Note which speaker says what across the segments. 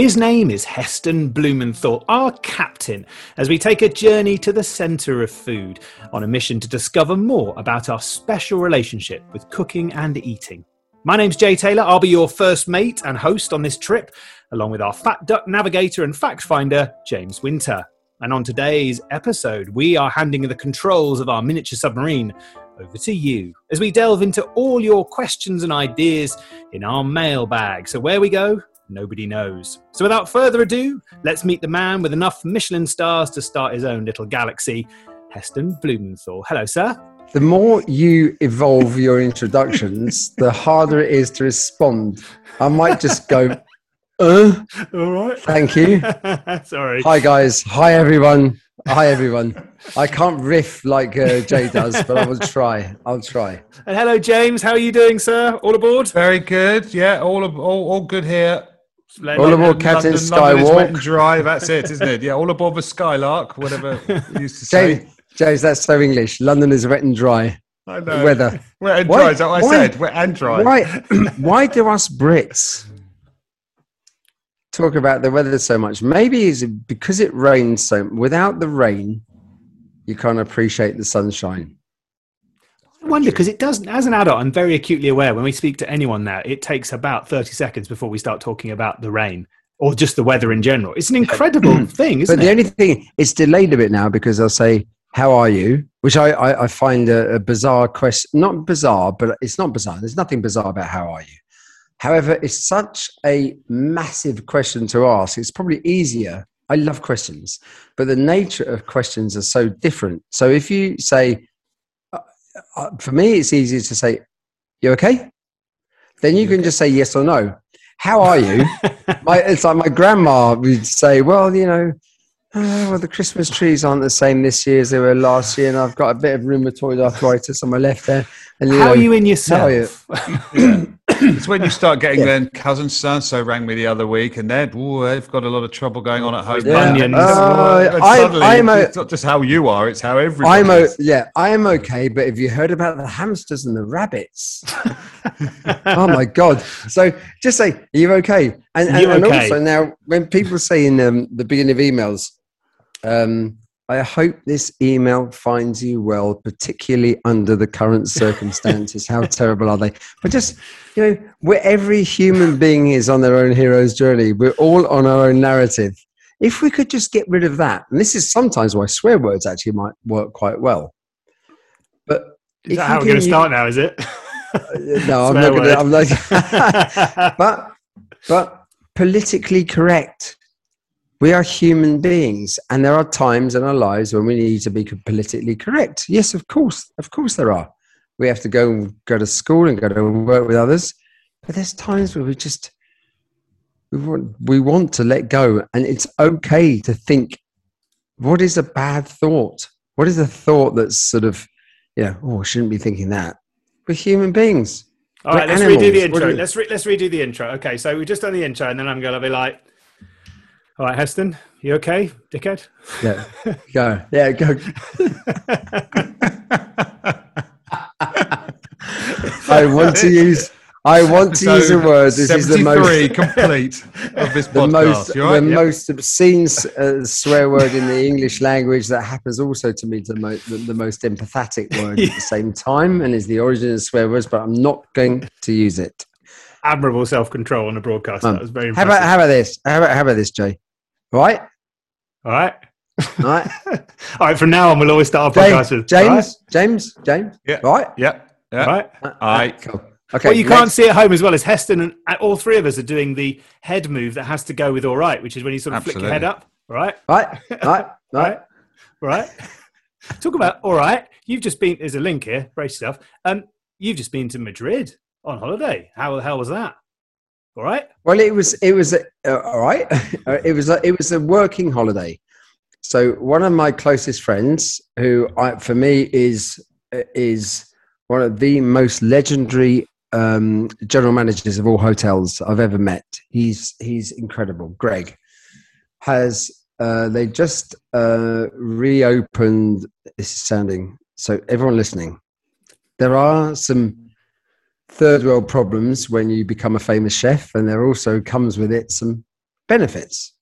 Speaker 1: His name is Heston Blumenthal, our captain, as we take a journey to the centre of food on a mission to discover more about our special relationship with cooking and eating. My name's Jay Taylor. I'll be your first mate and host on this trip, along with our Fat Duck navigator and fact finder, James Winter. And on today's episode, we are handing the controls of our miniature submarine over to you as we delve into all your questions and ideas in our mailbag. So, where we go, nobody knows. So, without further ado, let's meet the man with enough Michelin stars to start his own little galaxy, Heston Blumenthal. Hello, sir.
Speaker 2: The more you evolve your introductions, the harder it is to respond. I might just go, uh,
Speaker 1: All right.
Speaker 2: thank you.
Speaker 1: Sorry.
Speaker 2: Hi, guys. Hi, everyone. Hi, everyone. I can't riff like uh, Jay does, but I will try. I'll try.
Speaker 1: And hello, James. How are you doing, sir? All aboard?
Speaker 3: Very good. Yeah, all all, all good here.
Speaker 2: All aboard Captain
Speaker 3: London, London is wet and
Speaker 2: Skywalk.
Speaker 3: dry. That's it, isn't it? Yeah, all aboard the Skylark, whatever you used to say.
Speaker 2: James, James, that's so English. London is wet and dry.
Speaker 3: I know.
Speaker 2: Weather.
Speaker 3: Wet and
Speaker 2: Why-
Speaker 3: dry. Is that what I said? Wet and dry.
Speaker 2: Why, why do us Brits talk about the weather so much? Maybe is because it rains so without the rain, you can't appreciate the sunshine.
Speaker 1: Wonder because it doesn't. As an adult, I'm very acutely aware when we speak to anyone now, it takes about 30 seconds before we start talking about the rain or just the weather in general. It's an incredible thing, isn't
Speaker 2: but the
Speaker 1: it?
Speaker 2: only thing, it's delayed a bit now because I'll say, How are you? Which I, I, I find a, a bizarre question. Not bizarre, but it's not bizarre. There's nothing bizarre about how are you. However, it's such a massive question to ask. It's probably easier. I love questions, but the nature of questions are so different. So if you say, uh, for me, it's easier to say, You okay? Then you can just say yes or no. How are you? my, it's like my grandma would say, "Well, you know, uh, well, the Christmas trees aren't the same this year as they were last year, and I've got a bit of rheumatoid arthritis on my left there." And
Speaker 1: How
Speaker 2: know,
Speaker 1: are you in
Speaker 2: are you?
Speaker 1: yourself?
Speaker 3: It's when you start getting
Speaker 2: Yeah.
Speaker 3: then cousin so so rang me the other week and then ooh, they've got a lot of trouble going on at home.
Speaker 1: Yeah. Bunions.
Speaker 2: Uh,
Speaker 3: And
Speaker 2: I-
Speaker 3: suddenly,
Speaker 2: I'm a-
Speaker 3: it's not just how you are; it's how everybody.
Speaker 2: I'm o-
Speaker 3: is.
Speaker 2: yeah, I am okay. But have you heard about the hamsters and the rabbits? oh my god! So just say, "Are you okay?" And, and,
Speaker 1: You
Speaker 2: and
Speaker 1: okay?
Speaker 2: also now, when people say in um, the beginning of emails, um, I hope this email finds you well, particularly under the current circumstances. How terrible are they? But just you know, where every human being is on their own hero's journey, we're all on our own narrative. If we could just get rid of that, and this is sometimes why swear words actually might work quite well. But
Speaker 1: Is that how we're going to start now, is it?
Speaker 2: Uh, no, I'm not going to. I'm like, but but politically correct. We are human beings, and there are times in our lives when we need to be politically correct. Yes, of course, of course, there are. We have to go go to school and go to work with others, but there's times where we just we want we want to let go, and it's okay to think. What is a bad thought? What is a thought that's sort of, yeah, oh, I shouldn't be thinking that. We're human beings.
Speaker 1: All right, let's redo the intro. Let's re- let's redo the intro. Okay, so we've just done the intro, and then I'm going to be like, "All right, Heston, you okay, dickhead?"
Speaker 2: Yeah, go. Yeah, go. I want to use. I want to use a word. This is the most,
Speaker 3: complete of this
Speaker 2: the most,
Speaker 3: you all right?
Speaker 2: the
Speaker 3: Yep.
Speaker 2: most obscene uh, swear word in the English language that happens also to me the, mo- the, the most empathetic word at the same time, and is the origin of swear words. But I'm not going to use it.
Speaker 1: Admirable self-control on a broadcast.
Speaker 2: Um,
Speaker 1: that was very
Speaker 2: How about how about this? How about how about this, Jay? Right,
Speaker 1: All right,
Speaker 2: right.
Speaker 1: all right. From now on, we'll always start our podcast
Speaker 2: James,
Speaker 1: with
Speaker 2: James, James, James.
Speaker 3: Yeah.
Speaker 2: Right.
Speaker 3: Yep. Yeah.
Speaker 1: right. all right.
Speaker 3: Aye.
Speaker 2: Cool. Okay.
Speaker 1: what you
Speaker 2: next.
Speaker 1: can't see at home as well is Heston and and all three of us are doing the head move that has to go with "all right," which is when you sort of flick your head up. All right,
Speaker 2: Right, right,
Speaker 1: all
Speaker 2: right.
Speaker 1: right, all right. Talk about all right. You've just been. There's a link here. Brace yourself. Um, you've just been to Madrid on holiday. How the hell was that? All right.
Speaker 2: Well, it was it was uh, all right. Uh, it was a, it was a working holiday. So one of my closest friends, who I, for me is is one of the most legendary um, general managers of all hotels I've ever met. He's he's incredible. Greg has uh, they just uh, reopened. This is sounding so. Everyone listening, there are some third world problems when you become a famous chef, and there also comes with it some benefits.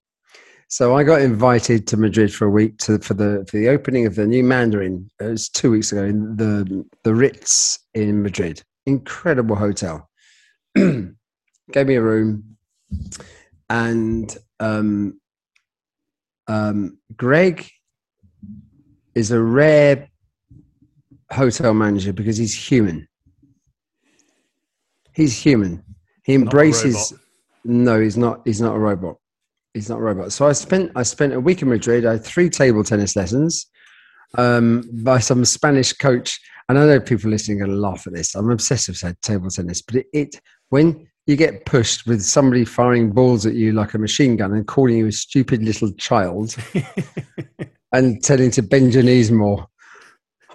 Speaker 2: So I got invited to Madrid for a week to, for the for the opening of the new Mandarin. It was two weeks ago in the the Ritz in Madrid. Incredible hotel. Gave me a room, and um, um, Greg is a rare hotel manager because he's human. He's human. He embraces. No, he's not. He's not a robot. He's not a robot. So I spent I spent a week in Madrid. I had three table tennis lessons um, by some Spanish coach. And I know people listening are going to laugh at this. I'm obsessed with table tennis, but it, it when you get pushed with somebody firing balls at you like a machine gun and calling you a stupid little child and telling to bend your knees more.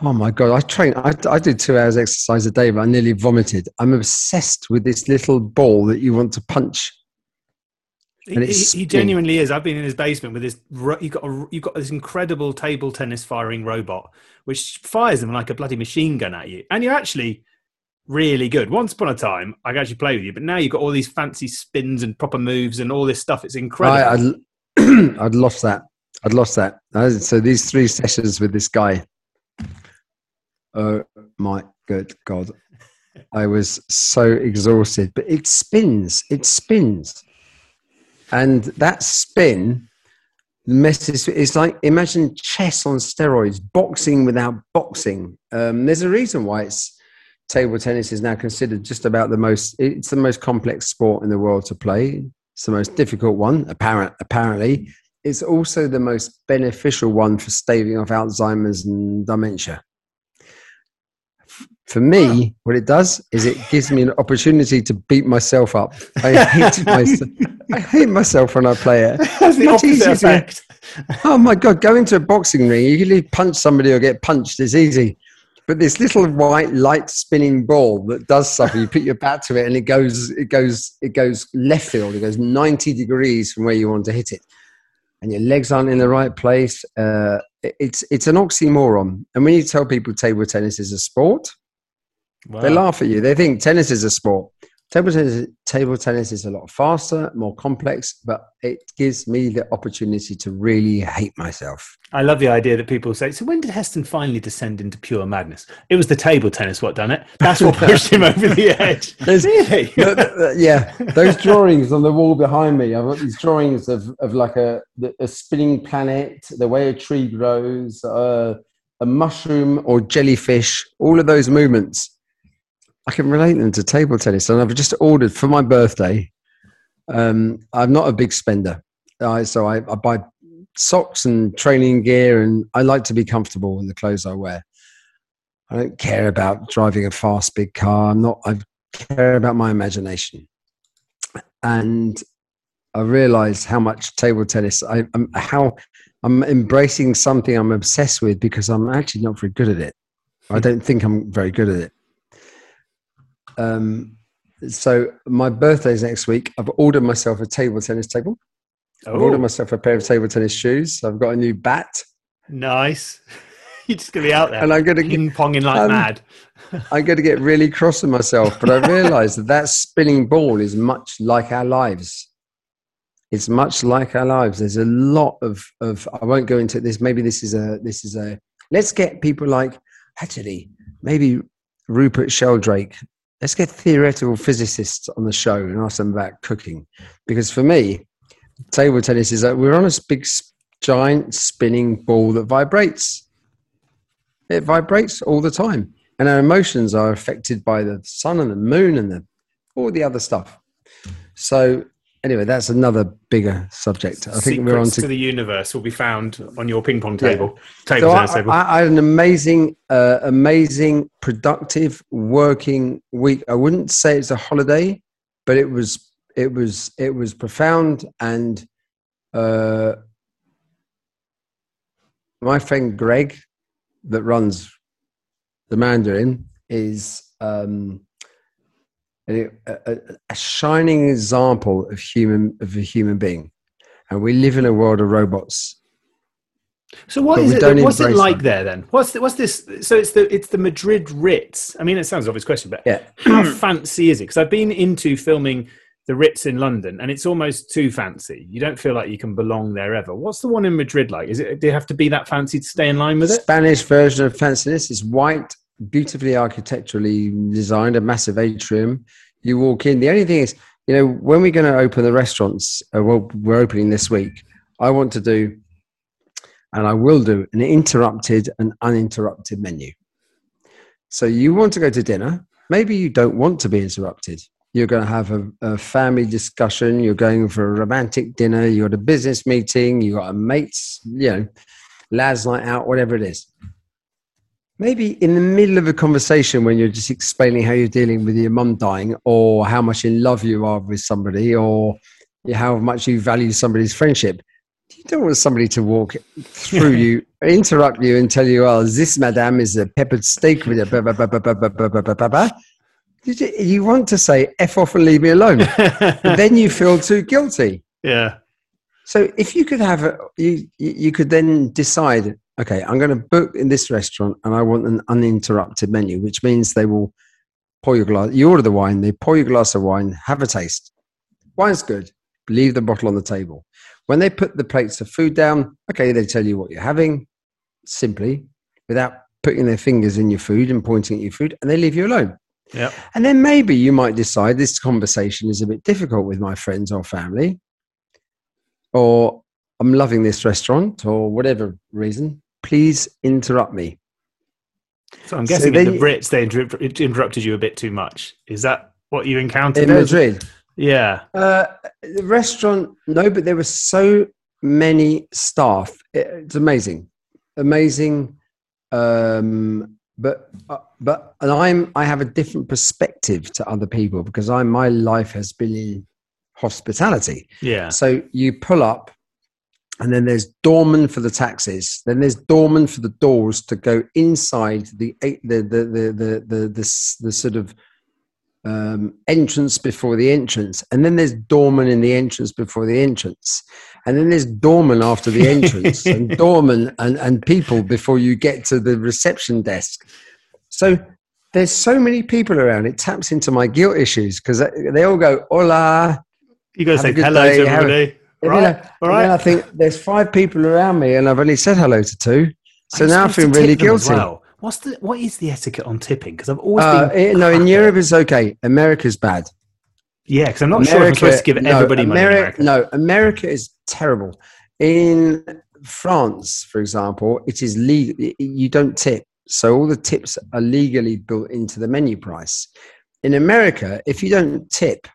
Speaker 2: Oh my god! I train. I, I did two hours exercise a day, but I nearly vomited. I'm obsessed with this little ball that you want to punch.
Speaker 1: He,
Speaker 2: And
Speaker 1: he,
Speaker 2: it's
Speaker 1: he
Speaker 2: spin.
Speaker 1: genuinely is. I've been in his basement with this. You've got a, you've got this incredible table tennis firing robot, which fires them like a bloody machine gun at you, and you're actually really good. Once upon a time, I could actually play with you, but now you've got all these fancy spins and proper moves and all this stuff. It's incredible.
Speaker 2: I, I'd, I'd lost that. I'd lost that. So these three sessions with this guy. Oh my good god! I was so exhausted. But it spins. It spins, and that spin messes. It's like imagine chess on steroids, boxing without boxing. Um, there's a reason why it's table tennis is now considered just about the most. It's the most complex sport in the world to play. It's the most difficult one, apparent, apparently. It's also the most beneficial one for staving off Alzheimer's and dementia. For me, what it does is it gives me an opportunity to beat myself up. I hate myself. I hate myself when I play it.
Speaker 1: That's the
Speaker 2: much
Speaker 1: opposite
Speaker 2: easier to-
Speaker 1: effect.
Speaker 2: Oh my god, go into a boxing ring. You can punch somebody or get punched. It's easy. But this little white light spinning ball that does something, you put your bat to it and it goes, it goes, it goes left field. It goes 90 degrees from where you want to hit it. And your legs aren't in the right place. Uh, it's, it's an oxymoron. And when you tell people table tennis is a sport, they laugh at you. They think tennis is a sport. Table tennis, table tennis is a lot faster, more complex, but it gives me the opportunity to really hate myself.
Speaker 1: I love the idea that people say, so when did Heston finally descend into pure madness? It was the table tennis what done it. That's what pushed him over the edge.
Speaker 2: There's-
Speaker 1: really?
Speaker 2: No, th- th- yeah, those drawings on the wall behind me. I've got these drawings of, of like a a spinning planet, the way a tree grows, uh, a mushroom or jellyfish. All of those movements, I can relate them to table tennis. And I've just ordered for my birthday. Um, I'm not a big spender, uh, so I, I buy socks and training gear, and I like to be comfortable in the clothes I wear. I don't care about driving a fast big car. I'm not. I care about my imagination. And I realized how much table tennis, I, I'm, how I'm embracing something I'm obsessed with because I'm actually not very good at it. I don't think I'm very good at it. Um, so my birthday's next week. I've ordered myself a table tennis table. I've ordered
Speaker 1: Oh,
Speaker 2: myself a pair of table tennis shoes. I've got a new bat,
Speaker 1: nice. You're just going to be out there
Speaker 2: and I'm going to
Speaker 1: ping ponging like
Speaker 2: um,
Speaker 1: mad.
Speaker 2: I'm going to get really cross with myself, but I realise that that spinning ball is much like our lives. It's much like our lives. There's a lot of of. I won't go into this. Maybe this is a this is a. Let's get people like actually maybe Rupert Sheldrake. Let's get theoretical physicists on the show and ask them about cooking, because for me, table tennis is that we're on a big giant spinning ball that vibrates. It vibrates all the time and our emotions are affected by the sun and the moon and the all the other stuff. So anyway, that's another bigger subject. I think we're on to.
Speaker 1: to the universe will be found on your ping pong
Speaker 2: Yeah.
Speaker 1: table. Table
Speaker 2: so I,
Speaker 1: table.
Speaker 2: I, I had an amazing, uh, amazing, productive working week. I wouldn't say it's a holiday, but it was, it was, it was profound. And uh, my friend Greg, that runs the Mandarin, is um, a, a, a shining example of human of a human being. And we live in a world of robots.
Speaker 1: So what
Speaker 2: But
Speaker 1: is it? What's it like
Speaker 2: them.
Speaker 1: there then? What's the, what's this? So it's the it's the Madrid Ritz. I mean, it sounds an obvious question, but
Speaker 2: Yeah.
Speaker 1: how fancy is it? Because I've been into filming the Ritz in London, and it's almost too fancy. You don't feel like you can belong there ever. What's the one in Madrid like? Is it? Do you have to be that fancy to stay in line with it?
Speaker 2: Spanish version of fanciness is white, beautifully architecturally designed, a massive atrium. You walk in. The only thing is, you know, when we're going to open the restaurants, uh, well, we're opening this week. I want to do, and I will do, an interrupted and uninterrupted menu. So you want to go to dinner. Maybe you don't want to be interrupted. You're going to have a, a family discussion. You're going for a romantic dinner. You're at a business meeting. You got a mates, you know, lads night out, whatever it is. Maybe in the middle of a conversation when you're just explaining how you're dealing with your mum dying, or how much in love you are with somebody, or how much you value somebody's friendship, you don't want somebody to walk through you, interrupt you, and tell you, "Oh, this, madame, is a peppered steak with a." Blah, blah, blah, blah, blah, blah, blah, blah, blah, blah." You You want to say "f off" and leave me alone, but then you feel too guilty.
Speaker 1: yeah.
Speaker 2: So if you could have a, you you you could then decide, okay, I'm going to book in this restaurant and I want an uninterrupted menu, which means they will pour your glass. You order the wine, they pour your glass of wine, have a taste. Wine's good. Leave the bottle on the table. When they put the plates of food down, okay, they tell you what you're having, simply, without putting their fingers in your food and pointing at your food, and they leave you alone.
Speaker 1: Yep.
Speaker 2: And then maybe you might decide this conversation is a bit difficult with my friends or family, or I'm loving this restaurant, or whatever reason. Please interrupt me.
Speaker 1: So I'm
Speaker 2: So
Speaker 1: guessing
Speaker 2: then
Speaker 1: in the Brits they inter- interrupted you a bit too much. Is that what you encountered?
Speaker 2: In? Madrid,
Speaker 1: Yeah.
Speaker 2: uh, the restaurant, no, but there were so many staff. It- It's amazing, amazing. Um, but uh, but and I'm I have a different perspective to other people because I my life has been in hospitality.
Speaker 1: Yeah.
Speaker 2: So you pull up, and then there's doorman for the taxis. Then there's doorman for the doors to go inside the the the the the the, the, the sort of um, entrance before the entrance, and then there's doorman in the entrance before the entrance, and then there's doorman after the entrance, and doorman and and people before you get to the reception desk. So. There's so many people around. It taps into my guilt issues because they all go "Hola,"
Speaker 1: You got to say hello
Speaker 2: day,
Speaker 1: to everybody. Right.
Speaker 2: I,
Speaker 1: All
Speaker 2: and
Speaker 1: right.
Speaker 2: then I think there's five people around me, and I've only said hello to two. So now I feel really
Speaker 1: tip them as
Speaker 2: guilty.
Speaker 1: Well? What's the what is the etiquette on tipping? Because I've always
Speaker 2: Uh,
Speaker 1: been
Speaker 2: eh, no, in Europe it's okay. America's bad.
Speaker 1: yeah, because I'm not sure if I'm supposed to give
Speaker 2: no,
Speaker 1: everybody money. in
Speaker 2: Ameri-
Speaker 1: America.
Speaker 2: No, America is terrible. In France, for example, it is legal. You don't tip, so all the tips are legally built into the menu price. In America, if you don't tip,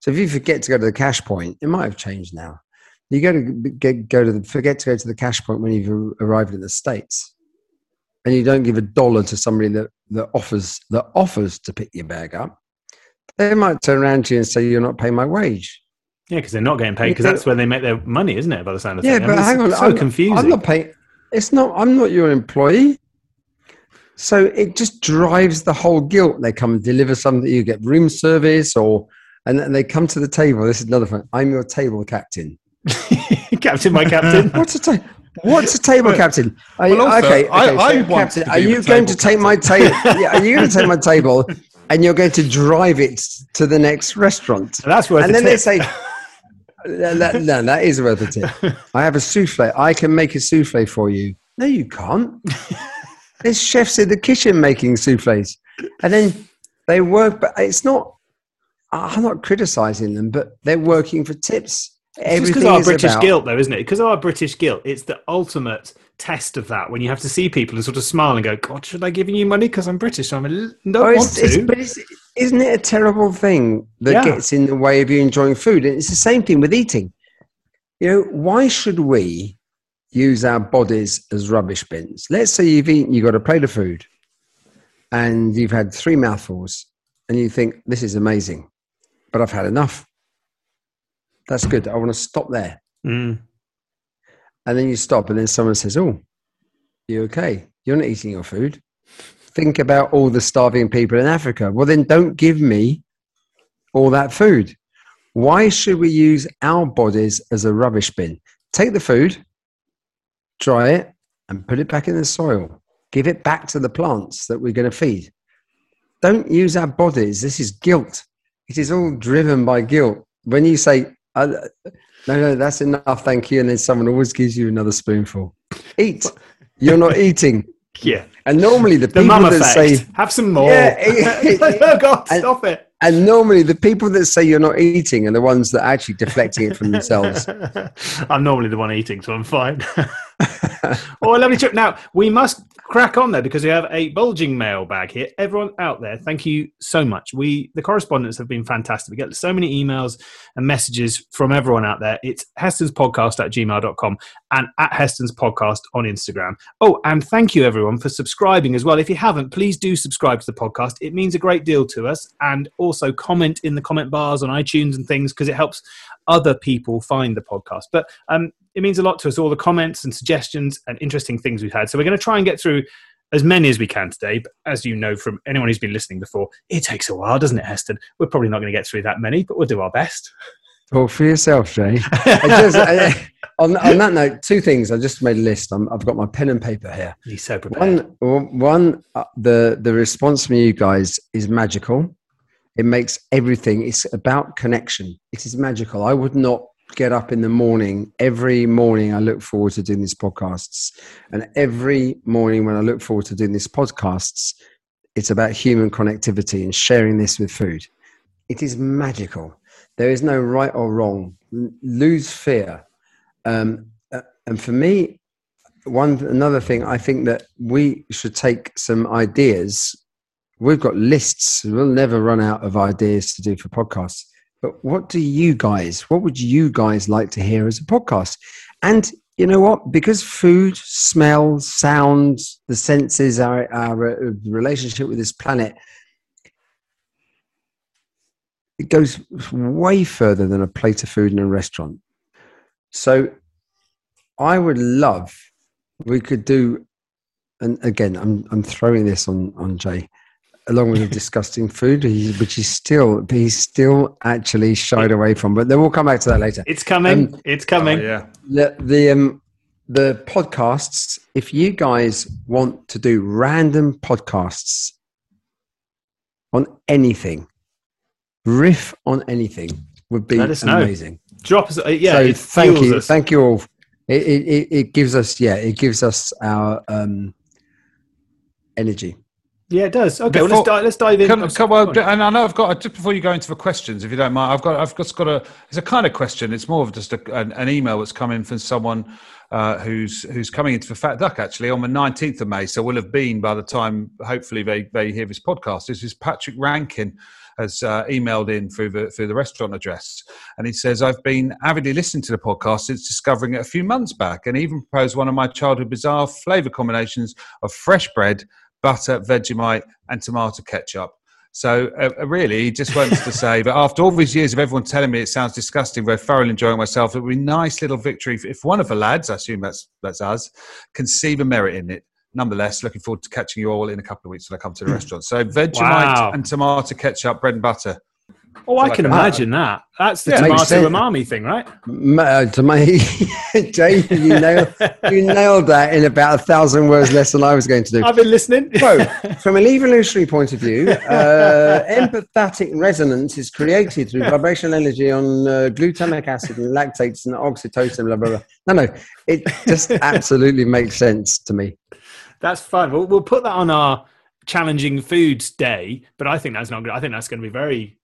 Speaker 2: so if you forget to go to the cash point, it might have changed now. You go to get, go to the, forget to go to the cash point when you've arrived in the states, and you don't give a dollar to somebody that, that offers that offers to pick your bag up. They might turn around to you and say, "You're not paying my wage."
Speaker 1: Yeah, because they're not getting paid because that's where they make their money, isn't it? By the sound of
Speaker 2: Yeah,
Speaker 1: things. I
Speaker 2: but
Speaker 1: mean,
Speaker 2: hang on,
Speaker 1: so
Speaker 2: I'm,
Speaker 1: confusing.
Speaker 2: I'm not paying. It's not. I'm not your employee. So it just drives the whole guilt. They come and deliver something. You get room service, or and then they come to the table. This is another thing. I'm your table captain.
Speaker 1: captain, my captain.
Speaker 2: What's a table? What's a table captain? Are you,
Speaker 3: Well, also,
Speaker 2: okay,
Speaker 3: I-
Speaker 2: okay,
Speaker 3: I want
Speaker 2: captain,
Speaker 3: to
Speaker 2: are you going to take my table? yeah, are you going to take my table and you're going to drive it to the next restaurant?
Speaker 1: that's worth
Speaker 2: and then they say, no, that, no, that is worth a tip. I have a souffle. I can make a souffle for you. No, you can't. There's chefs in the kitchen making souffles, and then they work. But it's not. Ah, I'm not criticizing them, but they're working for tips.
Speaker 1: It's
Speaker 2: Everything
Speaker 1: because of our British
Speaker 2: about-
Speaker 1: guilt, though, isn't it? Because of our British guilt, it's the ultimate test of that when you have to see people and sort of smile and go, "God, should I give you money because I'm British? I'm a don't
Speaker 2: Oh,
Speaker 1: want
Speaker 2: it's, but it's, isn't it a terrible thing that
Speaker 1: Yeah.
Speaker 2: gets in the way of you enjoying food? And it's the same thing with eating. You know, why should we use our bodies as rubbish bins? Let's say you've eaten, you've got a plate of food, and you've had three mouthfuls, and you think this is amazing, but I've had enough. That's good. I want to stop there.
Speaker 1: Mm.
Speaker 2: And then you stop, and then someone says, "Oh, you're okay? You're not eating your food. Think about all the starving people in Africa. Well, then don't give me all that food. Why should we use our bodies as a rubbish bin? Take the food, dry it, and put it back in the soil. Give it back to the plants that we're going to feed. Don't use our bodies. This is guilt. It is all driven by guilt. When you say, "No, no, that's enough, thank you," and then someone always gives you another spoonful, eat. You're not eating.
Speaker 1: Yeah.
Speaker 2: And normally the
Speaker 1: The
Speaker 2: people that
Speaker 1: effect.
Speaker 2: say,
Speaker 1: Have some more.
Speaker 2: Yeah, it-
Speaker 1: oh God,
Speaker 2: and-
Speaker 1: stop it.
Speaker 2: and normally the people that say you're not eating are the ones that are actually deflecting it from themselves.
Speaker 1: I'm normally the one eating, so I'm fine. oh, lovely trip. Now, we must crack on there because we have a bulging mailbag here. Everyone out there, thank you so much. We, the correspondents, have been fantastic. We get so many emails and messages from everyone out there. It's Heston's podcast at gmail.com and at Heston's podcast on Instagram. Oh, and thank you everyone for subscribing as well. If you haven't, please do subscribe to the podcast. It means a great deal to us. And also comment in the comment bars on iTunes and things because it helps other people find the podcast. But um, it means a lot to us, all the comments and suggestions and interesting things we've had. So we're going to try and get through as many as we can today. But as you know from anyone who's been listening before, it takes a while, doesn't it, Heston? We're probably not going to get through that many, but we'll do our best.
Speaker 2: Talk for yourself, Jay. I just, I, on, on that note, two things. I just made a list. I'm, I've got my pen and paper here.
Speaker 1: He's so prepared.
Speaker 2: One, one, uh, the the response from you guys is magical. It makes everything. It's about connection. It is magical. I would not get up in the morning every morning. I look forward to doing these podcasts, and every morning when I look forward to doing these podcasts, it's about human connectivity and sharing this with food. It is magical. There is no right or wrong. Lose fear. Um, uh, and for me, one another thing I think that we should take some ideas. We've got lists. We'll never run out of ideas to do for podcasts. But what do you guys? What would you guys like to hear as a podcast? And you know what? Because food, smell, sound, the senses, our our uh, relationship with this planet, it goes way further than a plate of food in a restaurant. So, I would love we could do and again i'm i'm throwing this on on jay along with the disgusting food he- which he's still he's still actually shied away from but then we'll come back to that later
Speaker 1: It's coming.
Speaker 2: Um,
Speaker 1: it's
Speaker 3: Oh,
Speaker 1: coming.
Speaker 3: yeah.
Speaker 2: the the um the podcasts if you guys want to do random podcasts on anything riff on anything would be
Speaker 1: Let us know.
Speaker 2: amazing
Speaker 1: Drop us. uh, Yeah,
Speaker 2: so
Speaker 1: it
Speaker 2: thank you
Speaker 1: us.
Speaker 2: thank you all it, it, it, it gives us yeah it gives us our um energy
Speaker 1: yeah, it does. Okay, well, let's dive. Let's dive in.
Speaker 3: Come,
Speaker 1: Oh, on.
Speaker 3: and I know I've got just before you go into the questions, if you don't mind, I've got I've just got a it's a kind of question. It's more of just a, an, an email that's come in from someone uh, who's who's coming into the Fat Duck actually on the nineteenth of May. So we'll have been by the time hopefully they they hear this podcast. This is Patrick Rankin has uh, emailed in through the through the restaurant address, and he says I've been avidly listening to the podcast since discovering it a few months back, and even proposed one of my childhood bizarre flavour combinations of fresh bread, butter, Vegemite, and tomato ketchup. So uh, uh, really, he just wants to say that after all these years of everyone telling me it sounds disgusting, very thoroughly enjoying myself, it would be a nice little victory if, if one of the lads, I assume that's that's us, can see the merit in it. Nonetheless, looking forward to catching you all in a couple of weeks when I come to the restaurant. So Vegemite
Speaker 1: Wow.
Speaker 3: and tomato ketchup, bread and butter.
Speaker 1: Oh, I
Speaker 3: like
Speaker 1: can
Speaker 3: that.
Speaker 1: imagine that. That's the
Speaker 3: Yeah,
Speaker 1: tomato umami thing, right?
Speaker 2: Uh, to my Jay, you nailed, you nailed that in about a thousand words less than I was going to do.
Speaker 1: I've been listening.
Speaker 2: So, from an evolutionary point of view, uh, empathetic resonance is created through vibrational energy on uh, glutamic acid and lactates and oxytocin, blah, blah, blah. No, no, it just absolutely makes sense to me.
Speaker 1: That's fun. We'll, we'll put that on our challenging foods day, but I think that's not good. I think that's going to be very,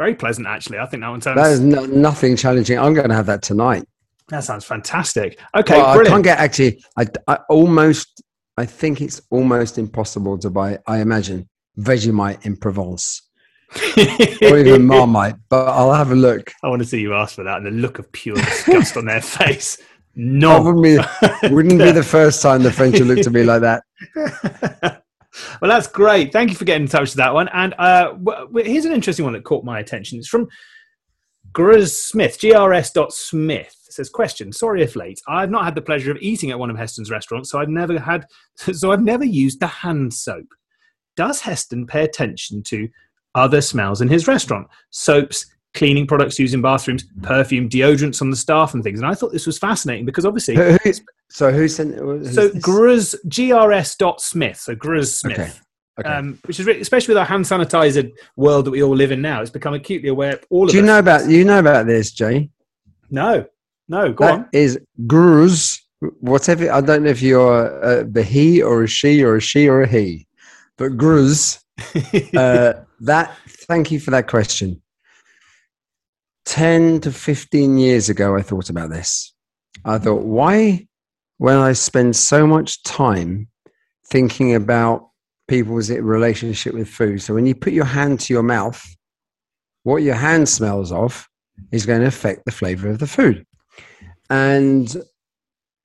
Speaker 1: very pleasant. Actually, I think that one sounds
Speaker 2: That is no, nothing challenging. I'm going to have that tonight.
Speaker 1: that sounds fantastic. Okay,
Speaker 2: Well, I can't get actually, I, I almost, I think it's almost impossible to buy, I imagine, Vegemite in Provence or even Marmite, but I'll have a look.
Speaker 1: I want to see you ask for that and the look of pure disgust on their face. No.
Speaker 2: wouldn't be, wouldn't be the first time the French have looked at me like that.
Speaker 1: well, that's great. Thank you for getting in touch with that one. And uh, here's an interesting one that caught my attention. It's from Grs Smith, grs.smith. It says, question, sorry if late. I've not had the pleasure of eating at one of Heston's restaurants, so I've never had, so I've never used the hand soap. Does Heston pay attention to other smells in his restaurant? Soaps, cleaning products used in bathrooms, perfume, deodorants on the staff and things. And I thought this was fascinating because obviously
Speaker 2: so who sent? who's
Speaker 1: so
Speaker 2: this?
Speaker 1: Gruz, grs.smith. So Gruz Smith.
Speaker 2: Okay. Okay.
Speaker 1: Um, which is re- especially with our hand sanitizer world that we all live in now. It's become acutely aware. All of
Speaker 2: Do you
Speaker 1: us.
Speaker 2: know about you know about this, Jay?
Speaker 1: No, no. Go
Speaker 2: That
Speaker 1: on.
Speaker 2: is gruz. Whatever. I don't know if you're a, a he or a she or a she or a he, but gruz. uh, that. Thank you for that question. Ten to fifteen years ago, I thought about this. I thought, why, when I spend so much time thinking about people's relationship with food, so when you put your hand to your mouth, what your hand smells of is going to affect the flavor of the food. And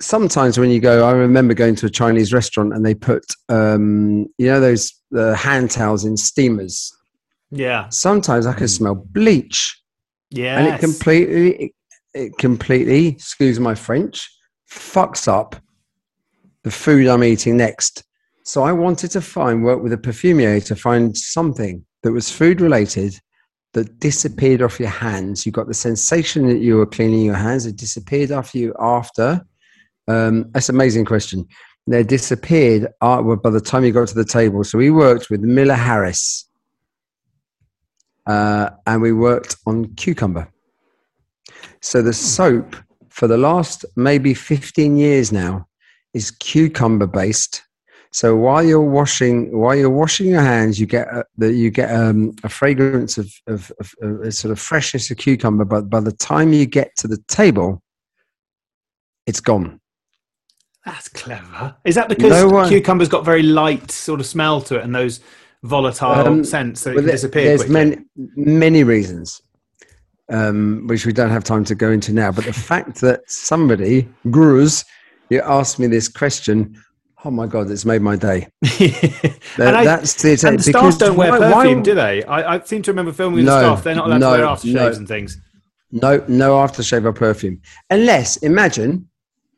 Speaker 2: sometimes when you go, I remember going to a Chinese restaurant and they put, um, you know, those uh, hand towels in steamers.
Speaker 1: yeah.
Speaker 2: Sometimes I can smell bleach,
Speaker 1: Yeah.
Speaker 2: and it completely, it, it completely, excuse my French, fucks up the food I'm eating next. So I wanted to find work with a perfumier to find something that was food related that disappeared off your hands. You got the sensation that you were cleaning your hands. It disappeared off you after. Um, that's an amazing question. They disappeared uh, by the time you got to the table. So we worked with Miller Harris, uh, and we worked on cucumber. So the soap for the last maybe 15 years now is cucumber based. So while you're washing, while you're washing your hands, you get a, the, you get um, a fragrance of, of, of, of a sort of freshness of cucumber. But by the time you get to the table, it's gone.
Speaker 1: That's clever. Is that because
Speaker 2: No one-
Speaker 1: cucumber's got very light sort of smell to it and those volatile
Speaker 2: Um,
Speaker 1: scents that it
Speaker 2: Well,
Speaker 1: disappear
Speaker 2: There's
Speaker 1: quickly?
Speaker 2: many many reasons, um, which we don't have time to go into now. But the fact that somebody, Gruz, you asked me this question, oh my god, it's made my day. That-
Speaker 1: and, I,
Speaker 2: that's the,
Speaker 1: and the staff
Speaker 2: because
Speaker 1: don't wear
Speaker 2: why- why-
Speaker 1: perfume, do they? I, I seem to remember filming with the
Speaker 2: No,
Speaker 1: staff. They're not allowed
Speaker 2: no,
Speaker 1: to wear aftershaves
Speaker 2: no.
Speaker 1: and things.
Speaker 2: No, no aftershave or perfume, unless imagine.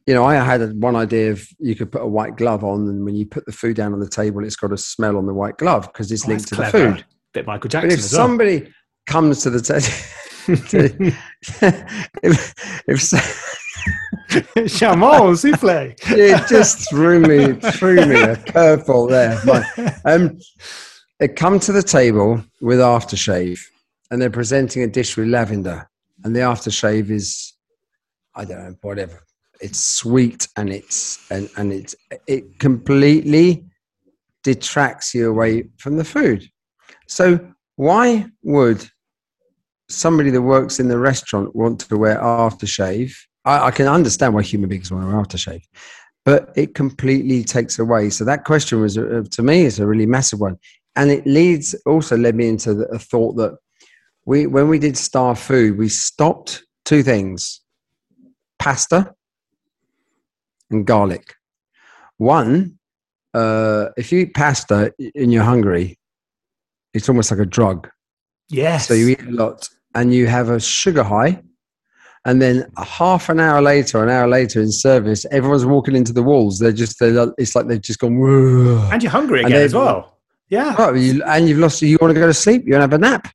Speaker 2: You know, I had one idea of you could put a white glove on, and when you put the food down on the table, it's got a smell on the white glove because it's
Speaker 1: Oh,
Speaker 2: linked to
Speaker 1: clever.
Speaker 2: the food.
Speaker 1: Bit Michael Jackson.
Speaker 2: But if
Speaker 1: as well.
Speaker 2: somebody comes to the table, if, if so-
Speaker 1: Chamon souffle.
Speaker 2: it just threw me threw me a curveball there. But, um, they come to the table with aftershave, and they're presenting a dish with lavender, and the aftershave is, I don't know, whatever. It's sweet and it's and and it's it completely detracts you away from the food. So why would somebody that works in the restaurant want to wear aftershave? I, I can understand why human beings want to wear aftershave, but it completely takes away. So that question was, uh, to me, is a really massive one, and it leads also led me into the, a thought that we, when we did Star Food, we stopped two things: pasta and garlic. One, uh, if you eat pasta and you're hungry, it's almost like a drug.
Speaker 1: Yes.
Speaker 2: So you eat a lot and you have a sugar high. And then a half an hour later, an hour later in service, everyone's walking into the walls. They're just, they're, it's like they've just gone, Whoa.
Speaker 1: and you're hungry again as well. Yeah.
Speaker 2: Oh, you, and you've lost, you want to go to sleep, you want to have a nap.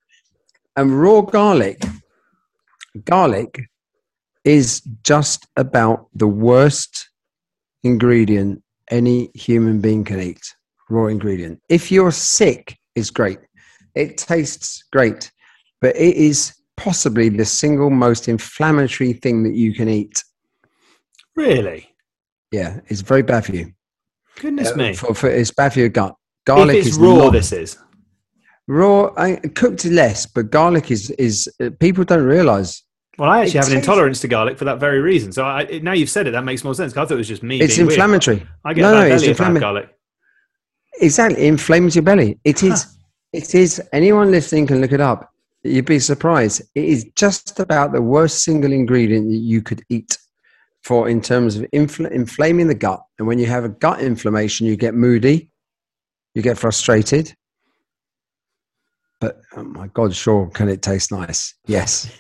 Speaker 2: And raw garlic, garlic is just about the worst ingredient any human being can eat. Raw ingredient. If you're sick, it's great. It tastes great, but it is possibly the single most inflammatory thing that you can eat.
Speaker 1: Really?
Speaker 2: Yeah, it's very bad for you.
Speaker 1: Goodness
Speaker 2: Uh,
Speaker 1: me.
Speaker 2: For, for, it's bad for your gut. Garlic is
Speaker 1: raw,
Speaker 2: not-
Speaker 1: this is.
Speaker 2: raw I, cooked less but garlic is is uh, people don't realize
Speaker 1: Well, I actually
Speaker 2: It
Speaker 1: have an intolerance to garlic for that very reason. So I, now you've said it, that makes more sense. I thought it was just me.
Speaker 2: it's
Speaker 1: being weird.
Speaker 2: inflammatory
Speaker 1: I get
Speaker 2: No, no, it's
Speaker 1: belly if I have garlic.
Speaker 2: exactly it inflames your belly It is. it is anyone listening can look it up you'd be surprised it is just about the worst single ingredient that you could eat for in terms of infl- inflaming the gut and when you have a gut inflammation you get moody you get frustrated but oh my god sure can it taste nice yes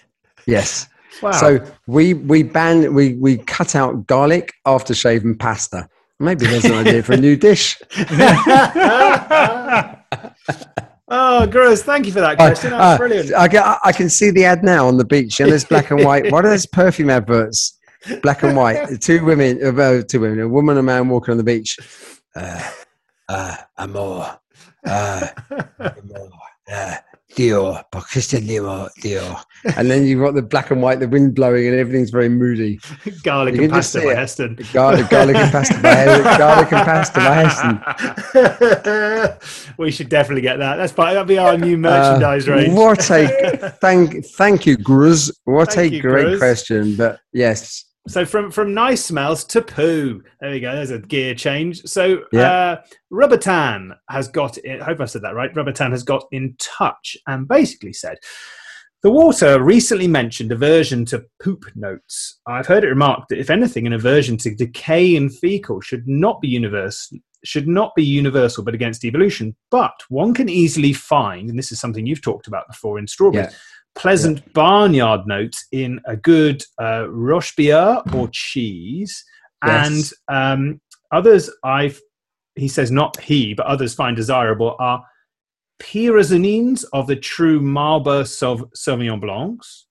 Speaker 2: yes
Speaker 1: Wow.
Speaker 2: So we we ban we we cut out garlic, aftershave, and pasta. Maybe there's an idea for a new dish.
Speaker 1: oh, gross. Thank you for that question. That's
Speaker 2: uh,
Speaker 1: brilliant.
Speaker 2: I, get, I can see the ad now on the beach. And there's black and white. What are those perfume adverts? Black and white. Two women, uh, two women, a woman and a man walking on the beach. Uh, uh, amor, uh, uh, Dior, by Christian Dior, Dior. And then you've got the black and white, the wind blowing, and everything's very moody.
Speaker 1: garlic and pasta by. Heston.
Speaker 2: Garlic, garlic and pasta by Heston. Garlic and pasta by Heston.
Speaker 1: we should definitely get that. That's part, that'll be our new
Speaker 2: Uh,
Speaker 1: merchandise range.
Speaker 2: What a thank, thank you, Gruz. What
Speaker 1: Thank
Speaker 2: a
Speaker 1: you,
Speaker 2: great
Speaker 1: Gruz.
Speaker 2: question. But yes,
Speaker 1: So from from nice smells to poo. There we go. There's a gear change. So
Speaker 2: Yeah.
Speaker 1: uh, Rubbertan has got. I hope I said that right. Rubbertan has got in touch and basically said. The water recently mentioned aversion to poop notes. I've heard it remarked that if anything, an aversion to decay in fecal should not be universal, should not be universal, but against evolution. But one can easily find, and this is something you've talked about before in strawberries,
Speaker 2: Yeah.
Speaker 1: Pleasant barnyard notes in a good uh, roche beer or cheese,
Speaker 2: Yes.
Speaker 1: and um, others I've he says not he, but others find desirable are pyrazanines of the true Marlborough Sau- Sauvignon Blancs,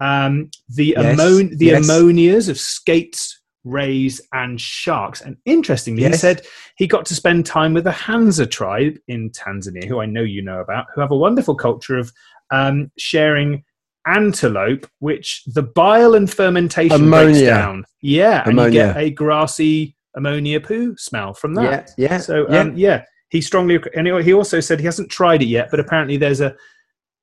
Speaker 1: um, the
Speaker 2: Yes,
Speaker 1: ammon- the
Speaker 2: yes.
Speaker 1: ammonias of skates, rays, and sharks. And interestingly, he said he got to spend time with the Hadza tribe in Tanzania, who I know you know about, who have a wonderful culture of um, sharing antelope, which the bile and fermentation breaks down. Yeah, and you get a grassy ammonia poo smell from that.
Speaker 2: yeah, yeah.
Speaker 1: So
Speaker 2: yeah.
Speaker 1: um, yeah, he strongly and he- also said he hasn't tried it yet, but apparently there's a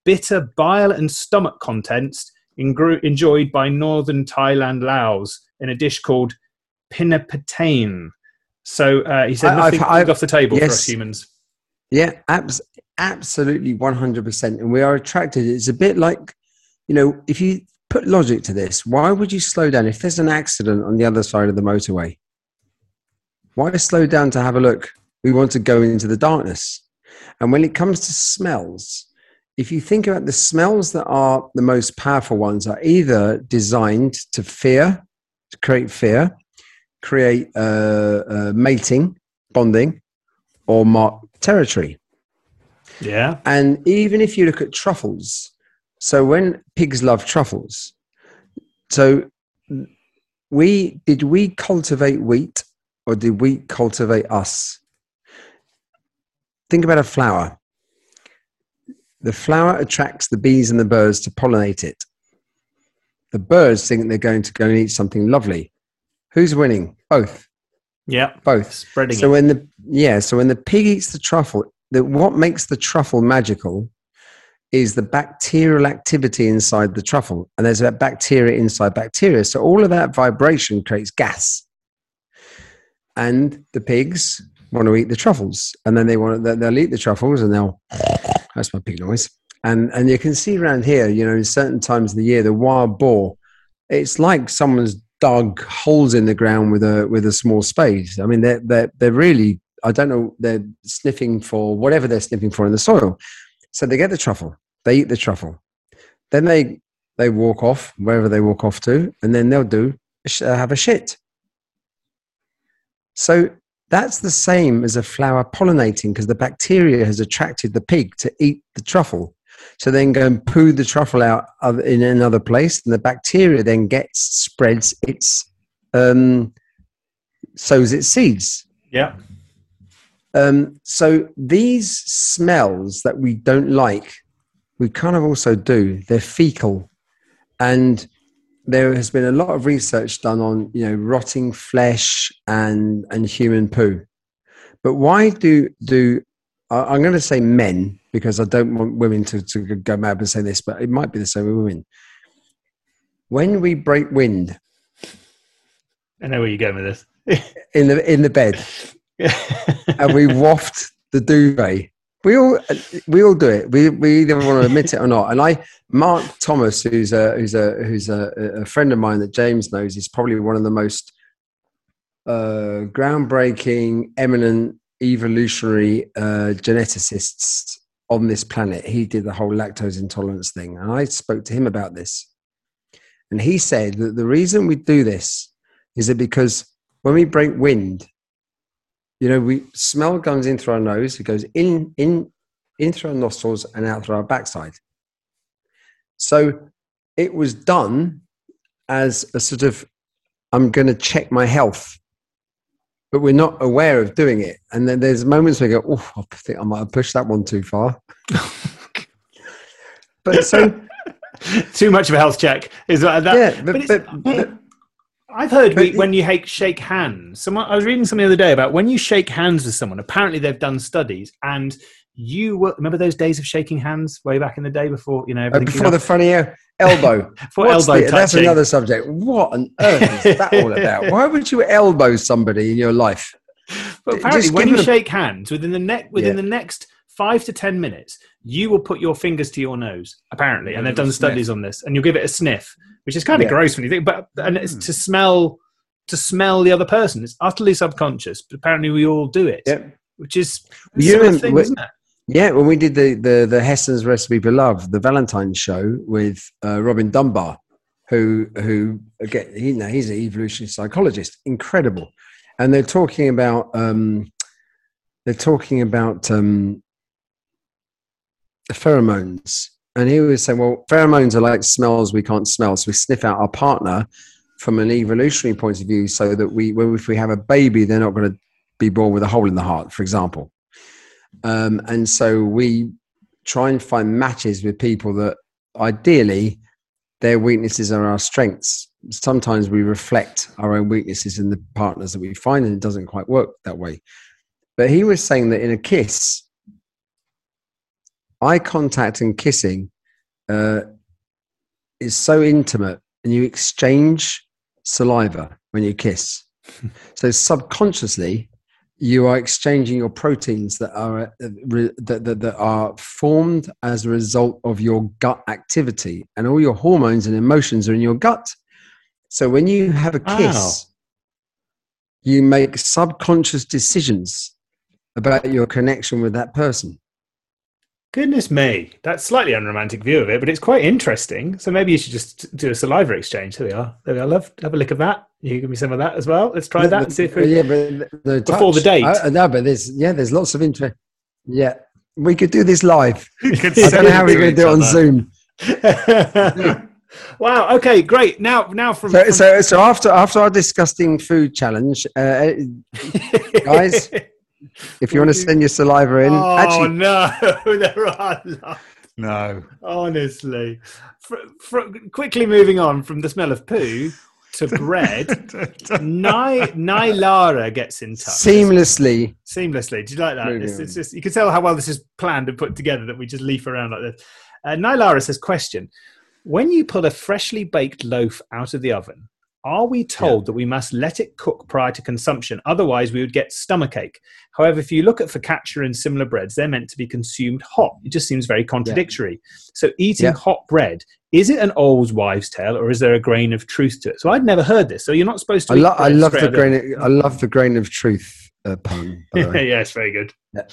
Speaker 1: bitter bile and stomach contents ingru- enjoyed by northern Thailand Laos in a dish called pinapatane. So uh, he said
Speaker 2: I-
Speaker 1: nothing
Speaker 2: I've- I've-
Speaker 1: off the table for us humans.
Speaker 2: Yeah, abs- absolutely 100%. And we are attracted. It's a bit like, you know, if you put logic to this, why would you slow down? If there's an accident on the other side of the motorway, why slow down to have a look? We want to go into the darkness. And when it comes to smells, if you think about the smells that are the most powerful ones, are either designed to fear, to create fear, create uh, uh, mating, bonding, or mark territory.
Speaker 1: Yeah,
Speaker 2: And even if you look at truffles, so when pigs love truffles, so we did we cultivate wheat or did wheat cultivate us? Think about a flower. The flower attracts the bees and the birds to pollinate it. The birds think they're going to go and eat something lovely. Who's winning? Both.
Speaker 1: yeah,
Speaker 2: Both.
Speaker 1: spreading
Speaker 2: So
Speaker 1: it.
Speaker 2: when the yeah, so when the pig eats the truffle, the, what makes the truffle magical is the bacterial activity inside the truffle, and there's that bacteria inside bacteria. So all of that vibration creates gas, and the pigs want to eat the truffles, and then they want to, they'll eat the truffles, and they'll that's my pig noise. And and you can see around here, you know, in certain times of the year, the wild boar, it's like someone's dug holes in the ground with a with a small spade. I mean, they're they're they're really I don't know they're sniffing for whatever they're sniffing for in the soil. So they get the truffle, they eat the truffle, then they they walk off wherever they walk off to, and then they'll do uh, have a shit. So that's the same as a flower pollinating because the bacteria has attracted the pig to eat the truffle. So then go and poo the truffle out in another place, and the bacteria then gets spreads its um, sows its seeds.
Speaker 1: yeah,
Speaker 2: Um, so these smells that we don't like, we kind of also do. They're fecal, and there has been a lot of research done on you know rotting flesh and and human poo. But why do do I'm going to say men because I don't want women to, to go mad and say this, but it might be the same with women. When we break wind
Speaker 1: I know where you're going with this.
Speaker 2: in the in the bed, and we waft the duvet. We all we all do it. We we either want to admit it or not. And I, Mark Thomas, who's a who's a who's a, a friend of mine that James knows, is probably one of the most uh, groundbreaking, eminent evolutionary uh, geneticists on this planet. He did the whole lactose intolerance thing, and I spoke to him about this. And he said that the reason we do this is that because when we break wind, you know, we smell comes in through our nose, it goes in in in through our nostrils and out through our backside. So it was done as a sort of I'm going to check my health. but we're not aware of doing it. And then there's moments where we go, oh, I think I might have pushed that one too far. but so
Speaker 1: too much of a health check is that. that
Speaker 2: yeah, but,
Speaker 1: but
Speaker 2: but, but
Speaker 1: I've heard we, when you hake, shake hands. Someone I was reading something the other day about when you shake hands with someone. Apparently, they've done studies, and you were, remember those days of shaking hands way back in the day before you know
Speaker 2: uh, before the funny el- elbow.
Speaker 1: before
Speaker 2: What's
Speaker 1: elbow
Speaker 2: the- that's another subject. What on earth is that all about? Why would you elbow somebody in your life?
Speaker 1: But
Speaker 2: Just
Speaker 1: apparently, when you
Speaker 2: them-
Speaker 1: shake hands within the neck within
Speaker 2: Yeah.
Speaker 1: the next five to ten minutes, you will put your fingers to your nose. Apparently, and they've done
Speaker 3: sniff.
Speaker 1: studies on this, and you'll give it a sniff, which is kind of
Speaker 2: Yeah.
Speaker 1: gross when you think. But and it's
Speaker 3: Mm.
Speaker 1: to smell to smell the other person. It's utterly subconscious, but apparently we all do it,
Speaker 2: Yeah.
Speaker 1: which is
Speaker 2: You
Speaker 1: you thing, isn't it?
Speaker 2: Yeah, when we did the the the Heston's Recipe for Love, the Valentine's show with uh, Robin Dunbar, who who again he, now he's an evolutionary psychologist, incredible, and they're talking about um, they're talking about um, pheromones, and he was saying, well, pheromones are like smells we can't smell, so we sniff out our partner from an evolutionary point of view, so that we when if we have a baby, they're not going to be born with a hole in the heart, for example. Um, and so we try and find matches with people that ideally their weaknesses are our strengths. Sometimes we reflect our own weaknesses in the partners that we find, and it doesn't quite work that way. But he was saying that in a kiss, eye contact and kissing uh, is so intimate, and you exchange saliva when you kiss. so subconsciously, you are exchanging your proteins that are uh, re- that, that, that are formed as a result of your gut activity and all your hormones and emotions are in your gut so when you have a kiss
Speaker 1: Wow.
Speaker 2: you make subconscious decisions about your connection with that person
Speaker 1: Goodness me, that's slightly unromantic view of it, but it's quite interesting. So maybe you should just do a saliva exchange. There we are. There we are. Love, have a lick of that. You give me some of that as well. Let's try that and see if we.
Speaker 2: yeah, but the
Speaker 1: Before the date.
Speaker 2: I, no but there's yeah there's lots of interest yeah we could do this live
Speaker 3: Could
Speaker 2: i don't know how we're going to do it on zoom
Speaker 1: wow. Okay. Great. Now, now from,
Speaker 2: So,
Speaker 1: from-
Speaker 2: so, so after after our disgusting food challenge, uh, guys, if you want to send your saliva in,
Speaker 1: oh
Speaker 2: actually,
Speaker 1: no, there are. lots.
Speaker 3: No.
Speaker 1: Honestly, fr- fr- quickly moving on from the smell of poo to bread. Nye Nye Lara gets in touch
Speaker 2: seamlessly.
Speaker 1: seamlessly. Do you like that? It's, it's just you can tell how well this is planned and put together that we just leaf around like this. Uh, Lara says, "Question: When you pull a freshly baked loaf out of the oven, are we told that we must let it cook prior to consumption? Otherwise, we would get stomachache. However, if you look at focaccia and similar breads, they're meant to be consumed hot. It just seems very contradictory. So, eating
Speaker 2: Yeah.
Speaker 1: hot bread is it an old wives' tale, or is there a grain of truth to it? So, I'd never heard this. So, you're not supposed to.
Speaker 2: I, lo- I love the grain. Of, I love the grain of truth uh, pun. By the way.
Speaker 1: yeah, it's very good.
Speaker 2: Yeah.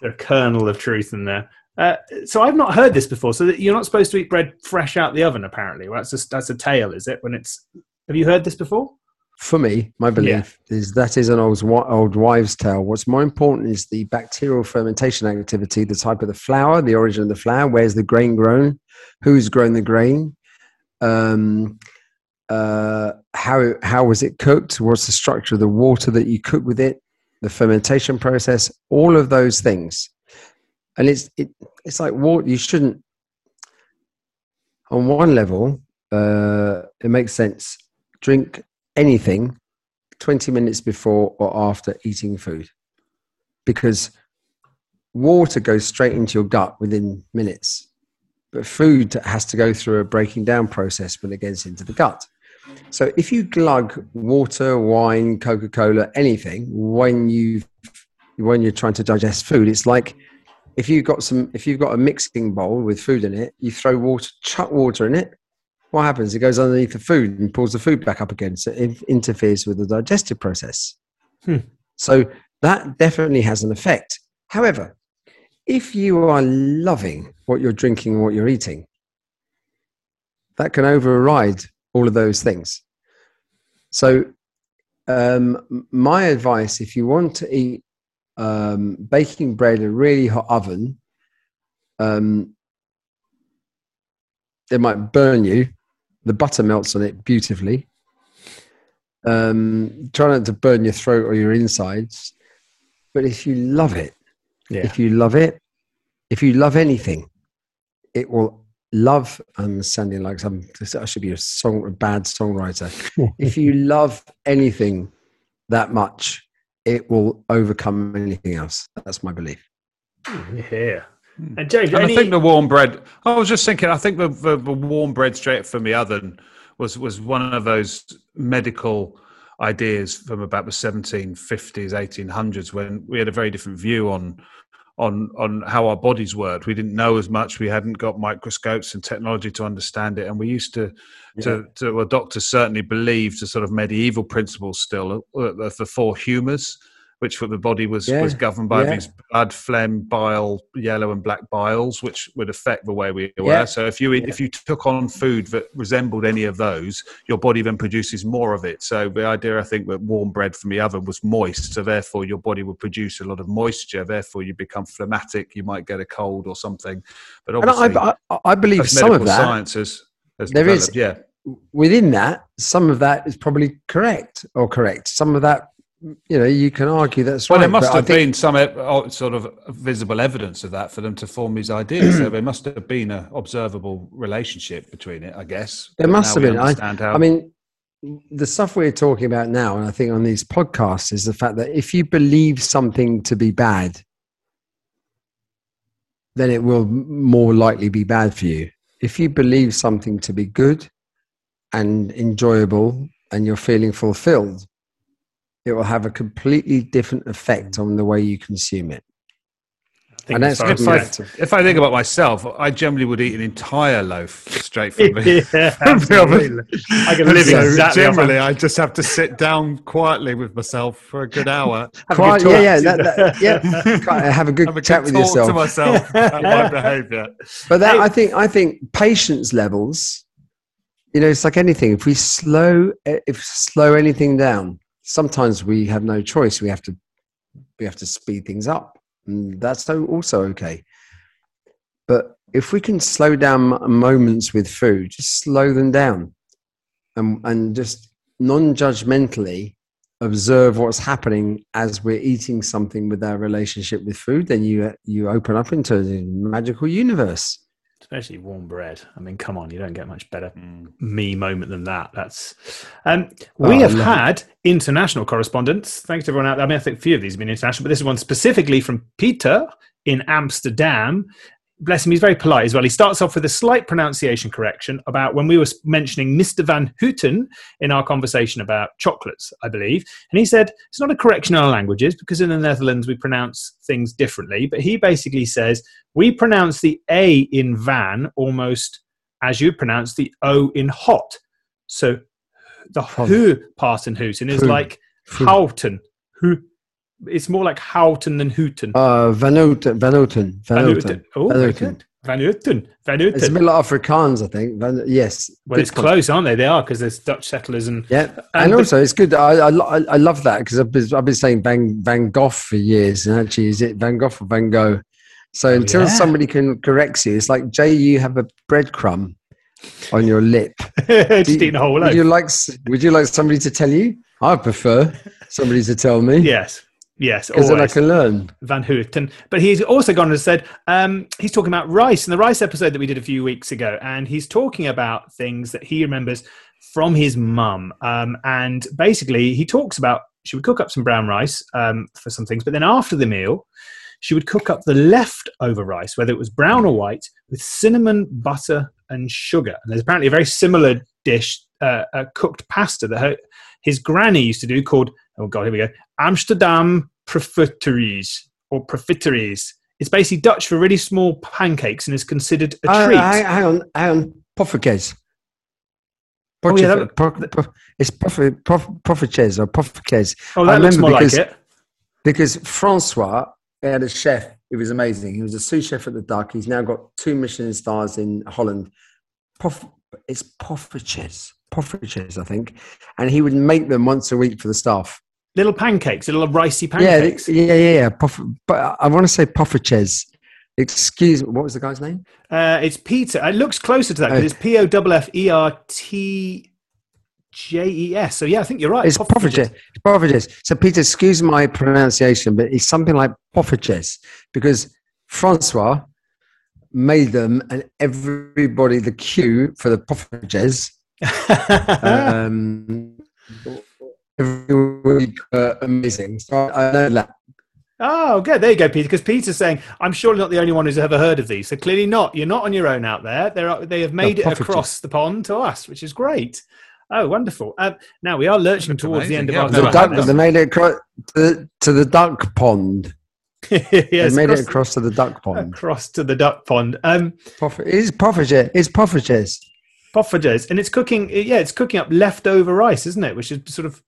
Speaker 1: There's a kernel of truth in there. Uh, so I've not heard this before. So that you're not supposed to eat bread fresh out the oven. Apparently, well, that's a, that's a tale, is it? When it's have you heard this before?
Speaker 2: For me, my belief is that is an old old wives' tale. What's more important is the bacterial fermentation activity, the type of the flour, the origin of the flour, where's the grain grown, who's grown the grain, um, uh, how how was it cooked, what's the structure of the water that you cook with it, the fermentation process, all of those things. And it's it, it's like water. You shouldn't. On one level, uh, it makes sense. Drink anything 20 minutes before or after eating food because water goes straight into your gut within minutes but food has to go through a breaking down process when it gets into the gut so if you glug water wine coca-cola anything when you when you're trying to digest food it's like if you've got some if you've got a mixing bowl with food in it you throw water chuck water in it what happens? It goes underneath the food and pulls the food back up again. So it interferes with the digestive process.
Speaker 1: Hmm.
Speaker 2: So that definitely has an effect. However, if you are loving what you're drinking, what you're eating, that can override all of those things. So, um, my advice if you want to eat um, baking bread in a really hot oven, um, it might burn you. The butter melts on it beautifully. Um, try not to burn your throat or your insides. But if you love it,
Speaker 1: Yeah.
Speaker 2: if you love it, if you love anything, it will love. I'm sounding like some. I should be a song, a bad songwriter. if you love anything that much, it will overcome anything else. That's my belief.
Speaker 1: Hmm, yeah. Hmm. And James,
Speaker 3: And
Speaker 1: any,
Speaker 3: I think the warm bread. I was just thinking. I think the, the, the warm bread straight from the oven was was one of those medical ideas from about the 1750s, 1800s, when we had a very different view on on on how our bodies worked. We didn't know as much. We hadn't got microscopes and technology to understand it, and we used to. To, to well, doctors certainly believed the sort of medieval principles still uh, of the four humours, which for the body was
Speaker 2: Yeah,
Speaker 3: was governed by
Speaker 2: yeah.
Speaker 3: these blood, phlegm, bile, yellow and black biles, which would affect the way we were.
Speaker 2: Yeah.
Speaker 3: So if you if you took on food that resembled any of those, your body then produces more of it. So the idea, I think, that warm bread from the oven was moist, so therefore your body would produce a lot of moisture. Therefore, you become phlegmatic. You might get a cold or something. But obviously,
Speaker 2: I, I, I believe some of that
Speaker 3: science has, has
Speaker 2: There is-
Speaker 3: yeah.
Speaker 2: within that, some of that is probably correct or correct. Some of that, you know, you can argue that's
Speaker 3: Well,
Speaker 2: right.
Speaker 3: there must have
Speaker 2: think-
Speaker 3: been some e- oh, sort of visible evidence of that for them to form these ideas. so there must have been an observable relationship between it, I guess.
Speaker 2: There must have been. I,
Speaker 3: how-
Speaker 2: I mean, the stuff we're talking about now, and I think on these podcasts, is the fact that if you believe something to be bad, then it will more likely be bad for you. If you believe something to be good and enjoyable and you're feeling fulfilled, it will have a completely different effect on the way you consume it.
Speaker 1: I think
Speaker 2: and
Speaker 1: as
Speaker 2: that's
Speaker 1: far as
Speaker 3: if I, if I think about myself, I generally would eat an entire loaf straight from the.
Speaker 1: yeah,
Speaker 3: from the oven.
Speaker 1: I can live
Speaker 4: So
Speaker 1: exactly
Speaker 4: generally, I just have to sit down quietly with myself for a good hour,
Speaker 1: Have a good
Speaker 2: yeah, yeah, that, that, yeah. Have a good
Speaker 4: have a
Speaker 2: chat
Speaker 4: good
Speaker 2: with
Speaker 4: talk
Speaker 2: yourself.
Speaker 4: to myself about my behaviour.
Speaker 2: But that
Speaker 1: Hey-
Speaker 2: I think I think patience levels, you know, it's like anything. If we slow if slow anything down, sometimes we have no choice. We have to we have to speed things up, and that's also okay. But if we can slow down moments with food, just slow them down, and and just non-judgmentally observe what's happening as we're eating something with our relationship with food, then you you open up into a magical universe.
Speaker 1: Especially warm bread. I mean, come on, you don't get much better
Speaker 3: Mm.
Speaker 1: me moment than that. That's um, we
Speaker 2: Oh,
Speaker 1: have
Speaker 2: love
Speaker 1: had international correspondence. Thanks to everyone out there. I mean, I think a few of these have been international, but this is one specifically from Peter in Amsterdam. Bless him, he's very polite as well. He starts off with a slight pronunciation correction about when we were mentioning Mr. Van Houten in our conversation about chocolates, I believe. And he said it's not a correction on our languages because in the Netherlands we pronounce things differently. But he basically says we pronounce the A in van almost as you pronounce the O in hot. So the who part in Houten is like. Houten. Who it's more like Houten than Hooten.
Speaker 2: Uh, Van Outen, Van Outen, Van
Speaker 1: Houten. Oh,
Speaker 2: Van Houten.
Speaker 1: Van Houten. Van
Speaker 2: It's a
Speaker 1: Houten.
Speaker 2: like Afrikaans, I think. Van, yes.
Speaker 1: Well,
Speaker 2: Good
Speaker 1: it's
Speaker 2: point.
Speaker 1: close, aren't they? They are because there's Dutch settlers and
Speaker 2: Yeah, and
Speaker 1: but-
Speaker 2: also it's good. I I, I love that because I've been, I've been saying Van Van Gogh for years, and actually, is it Van Gogh or Van Gogh? So until
Speaker 1: yeah.
Speaker 2: somebody can correct you, it's like Jay, you have a breadcrumb on your lip.
Speaker 1: just
Speaker 2: you-
Speaker 1: eating a whole
Speaker 2: Would you like Would you like somebody to tell you? I prefer somebody to tell me.
Speaker 1: Yes. Yes.
Speaker 2: because then I can learn.
Speaker 1: Van Houten. But he's also gone and said um, he's talking about rice in the rice episode that we did a few weeks ago, and he's talking about things that he remembers from his mum. Um, and basically, he talks about she would cook up some brown rice um, for some things, but then after the meal, she would cook up the leftover rice, whether it was brown or white, with cinnamon, butter, and sugar. And there's apparently a very similar dish, uh, a cooked pasta that her, his granny used to do called, oh God, here we go, Amsterdam profiteries or profiteries. It's basically Dutch for really small pancakes and is considered a
Speaker 2: Uh,
Speaker 1: treat.
Speaker 2: hang, hang on, hang on. Poffertjes.
Speaker 1: Oh, yeah, that-
Speaker 2: Pro- pro- it's prof, profitjes or profitjes.
Speaker 1: oh,
Speaker 2: I
Speaker 1: that looks
Speaker 2: remember
Speaker 1: more like
Speaker 2: because-
Speaker 1: it.
Speaker 2: because Francois had a chef. He was amazing. He was a sous chef at the Duck. He's now got two Michelin stars in Holland. Pof, it's poffertjes, poffertjes, I think, and he would make them once a week for the staff.
Speaker 1: Little pancakes, little ricey pancakes.
Speaker 2: they- yeah, yeah, yeah. Poff, but I want to say poffertjes. Excuse me. What was the guy's name?
Speaker 1: Uh, it's Peter. It looks closer to that
Speaker 2: Oh.
Speaker 1: because it's P O F F E R T J E S. So yeah, I think you're right.
Speaker 2: It's Poffertjes. It's Poffertjes. So, Peter, excuse my pronunciation, but it's something like Poffertjes because Francois made them and everybody the queue for the Poffertjes. um, every week, uh, amazing. So I know that.
Speaker 1: Oh, good. There you go, Peter. Because Peter's saying, I'm surely not the only one who's ever heard of these. So clearly not. You're not on your own out there. They're, they have made it
Speaker 2: Poffertjes.
Speaker 1: across the pond to us, which is great. Oh, wonderful. Um, now we are lurching
Speaker 3: Looks
Speaker 1: towards the end of our
Speaker 3: Yeah,
Speaker 2: The
Speaker 3: I've
Speaker 2: duck, they made it across to, the- to the duck pond.
Speaker 1: yes,
Speaker 2: they made
Speaker 1: across,
Speaker 2: it across to the duck pond.
Speaker 1: across to the duck pond. Um,
Speaker 2: Poffer, it's Poffertjes. It's Poffertjes.
Speaker 1: Poffertjes, and it's cooking. Yeah, it's cooking up leftover rice, isn't it? Which is sort of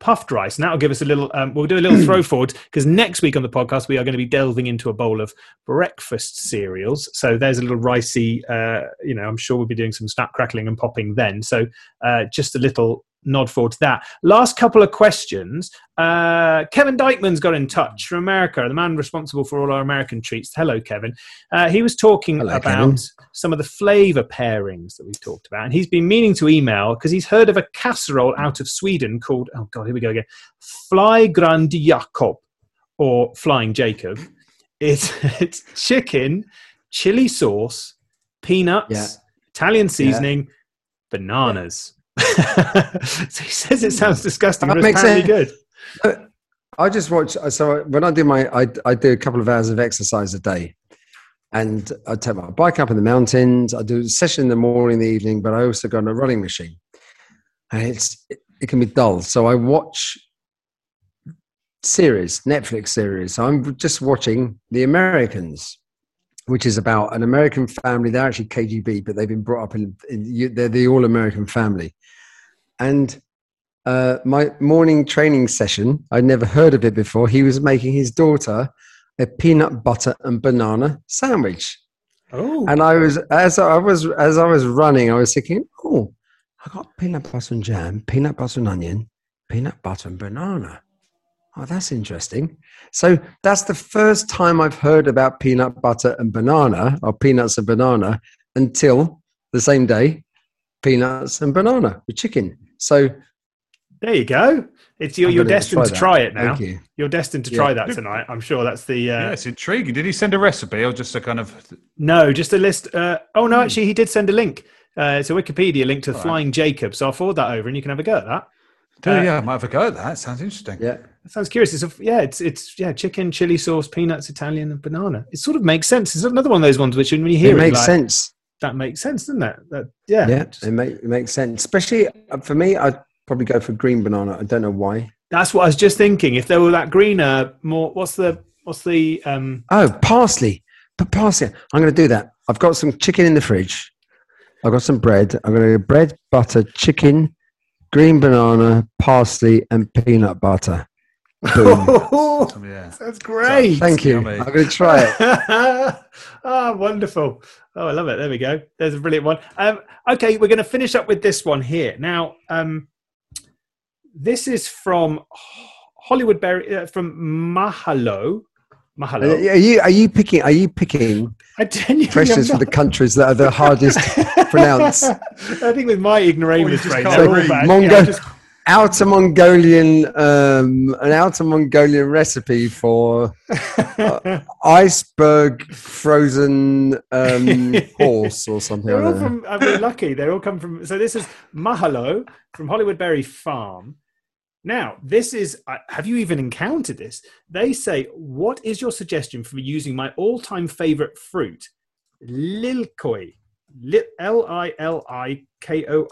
Speaker 1: puffed rice. And that'll give us a little. Um, we'll do a little throw forward because next week on the podcast we are going to be delving into a bowl of breakfast cereals. So there's a little ricey. Uh, you know, I'm sure we'll be doing some snap crackling and popping then. So uh, just a little nod forward to that. Last couple of questions. Uh, Kevin Dykeman's got in touch from America, the man responsible for all our American treats. Hello, Kevin. Uh, he was talking
Speaker 2: Hello,
Speaker 1: about
Speaker 2: Kevin.
Speaker 1: some of the flavor pairings that we've talked about, and he's been meaning to email because he's heard of a casserole out of Sweden called oh god, here we go again, Flygande Jakob or Flying Jacob. It's it's chicken, chili sauce, peanuts,
Speaker 2: Yeah.
Speaker 1: Italian seasoning, bananas. so he says it sounds disgusting,
Speaker 2: That
Speaker 1: but it's
Speaker 2: makes
Speaker 1: apparently
Speaker 2: sense.
Speaker 1: good.
Speaker 2: I just watch. So when I do my, I, I do a couple of hours of exercise a day, and I take my bike up in the mountains. I do a session in the morning, the evening, but I also go on a running machine, and it's it, it can be dull. So I watch series, Netflix series. So I'm just watching The Americans, which is about an American family. They're actually KGB, but they've been brought up in. in they're the all-American family, and uh, my morning training session, I'd never heard of it before. He was making his daughter a peanut butter and banana sandwich.
Speaker 1: Oh,
Speaker 2: And I was as I was as I was running, I was thinking, oh, I got peanut butter and jam, peanut butter and onion, peanut butter and banana. Oh, that's interesting. So that's the first time I've heard about peanut butter and banana or peanuts and banana until the same day, peanuts and banana with chicken. So
Speaker 1: there you go. It's you're, you're
Speaker 2: gonna
Speaker 1: destined to try it now.
Speaker 2: Thank you.
Speaker 1: You're destined to
Speaker 2: Yeah.
Speaker 1: try that tonight. I'm sure that's the. Uh,
Speaker 3: Yeah, it's intriguing. Did he send a recipe or just a kind of?
Speaker 1: No, just a list. Uh, oh no, actually, he did send a link. Uh, it's a Wikipedia link to
Speaker 3: All right.
Speaker 1: Flying Jacob. So I'll forward that over, and you can have a go at that. Uh,
Speaker 3: yeah, I might have a go at that. Sounds interesting.
Speaker 2: Yeah.
Speaker 1: That sounds curious. It's a, yeah, it's it's yeah, chicken, chili sauce, peanuts, Italian, and banana. It sort of makes sense. It's another one of those ones which, when you hear
Speaker 2: it
Speaker 1: it,
Speaker 2: makes
Speaker 1: like,
Speaker 2: sense.
Speaker 1: that makes sense, doesn't it? That yeah,
Speaker 2: Yeah,
Speaker 1: just-
Speaker 2: it, make, it makes sense. Especially uh, for me, I'd probably go for green banana. I don't know why.
Speaker 1: that's what I was just thinking. If there were that greener, more what's the what's the um
Speaker 2: Oh, parsley. But parsley. I'm going to do that. I've got some chicken in the fridge. I've got some bread. I'm going to bread, butter, chicken, green banana, parsley, and peanut butter. Boom.
Speaker 3: Oh, yeah.
Speaker 1: that's great.
Speaker 2: Thank you.
Speaker 3: Yummy.
Speaker 2: I'm going to try it.
Speaker 1: oh, wonderful. Oh, I love it. There we go. There's a brilliant one. Um, okay, we're going to finish up with this one here. Now, um, this is from Hollywood Berry, uh, from Mahalo. Mahalo.
Speaker 2: Are you are you picking are you picking
Speaker 1: I genuinely
Speaker 2: questions
Speaker 1: am
Speaker 2: for the countries that are the hardest to pronounce?
Speaker 1: I think with my ignoramus
Speaker 3: just
Speaker 1: brain,
Speaker 3: can't
Speaker 1: all
Speaker 3: read.
Speaker 2: Mongo-
Speaker 1: Yeah, just-
Speaker 2: Outer Mongolian um, an outer Mongolian recipe for iceberg frozen um, horse or something.
Speaker 1: They're all from, I've really lucky. They all come from. So this is Mahalo from Hollywood Berry Farm. Now, this is. uh, Have you even encountered this? They say, "What is your suggestion for using my all-time favorite fruit, lilikoi? Li- L i l i k o